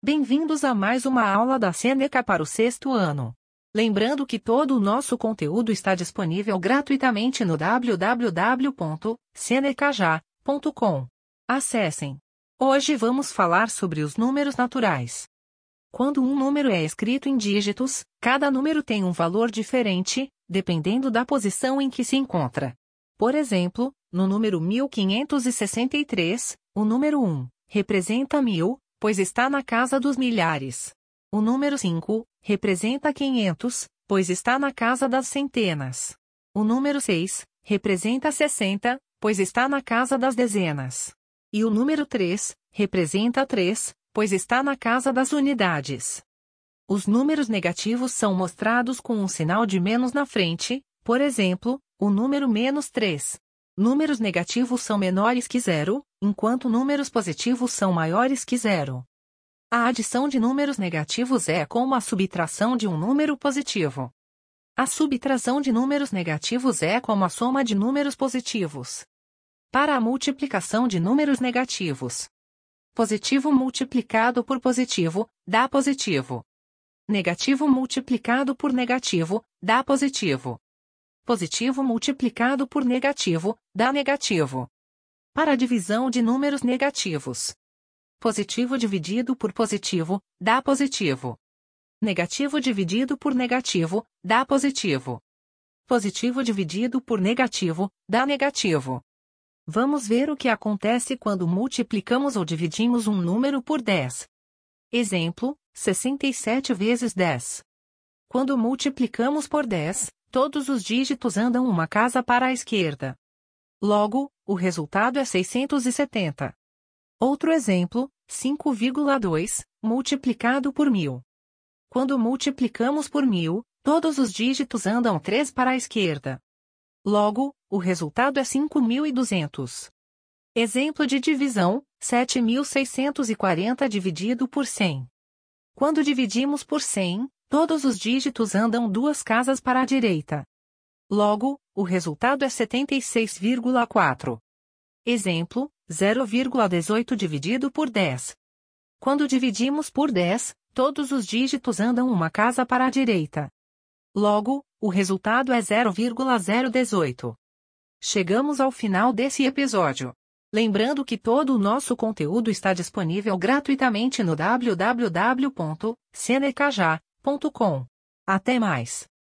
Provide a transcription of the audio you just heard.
Bem-vindos a mais uma aula da Seneca para o sexto ano. Lembrando que todo o nosso conteúdo está disponível gratuitamente no www.senecaja.com. Acessem! Hoje vamos falar sobre os números naturais. Quando um número é escrito em dígitos, cada número tem um valor diferente, dependendo da posição em que se encontra. Por exemplo, no número 1563, o número 1 representa mil, pois está na casa dos milhares. O número 5 representa 500, pois está na casa das centenas. O número 6 representa 60, pois está na casa das dezenas. E o número 3 representa 3, pois está na casa das unidades. Os números negativos são mostrados com um sinal de menos na frente, por exemplo, o número menos 3. Números negativos são menores que zero, enquanto números positivos são maiores que zero. A adição de números negativos é como a subtração de um número positivo. A subtração de números negativos é como a soma de números positivos. Para a multiplicação de números negativos, positivo multiplicado por positivo dá positivo. Negativo multiplicado por negativo dá positivo positivo multiplicado por negativo, dá negativo. Para a divisão de números negativos. Positivo dividido por positivo, dá positivo. Negativo dividido por negativo, dá positivo. Positivo dividido por negativo, dá negativo. Vamos ver o que acontece quando multiplicamos ou dividimos um número por 10. Exemplo, 67 vezes 10. Quando multiplicamos por 10, todos os dígitos andam uma casa para a esquerda. Logo, o resultado é 670. Outro exemplo, 5,2, multiplicado por 1000. Quando multiplicamos por 1000, todos os dígitos andam 3 para a esquerda. Logo, o resultado é 5.200. Exemplo de divisão, 7.640 dividido por 100. Quando dividimos por 100, Todos os dígitos andam duas casas para a direita. Logo, o resultado é 76,4. Exemplo, 0,18 dividido por 10. Quando dividimos por 10, todos os dígitos andam uma casa para a direita. Logo, o resultado é 0,018. Chegamos ao final desse episódio. Lembrando que todo o nosso conteúdo está disponível gratuitamente no www.senecaja.com. Até mais!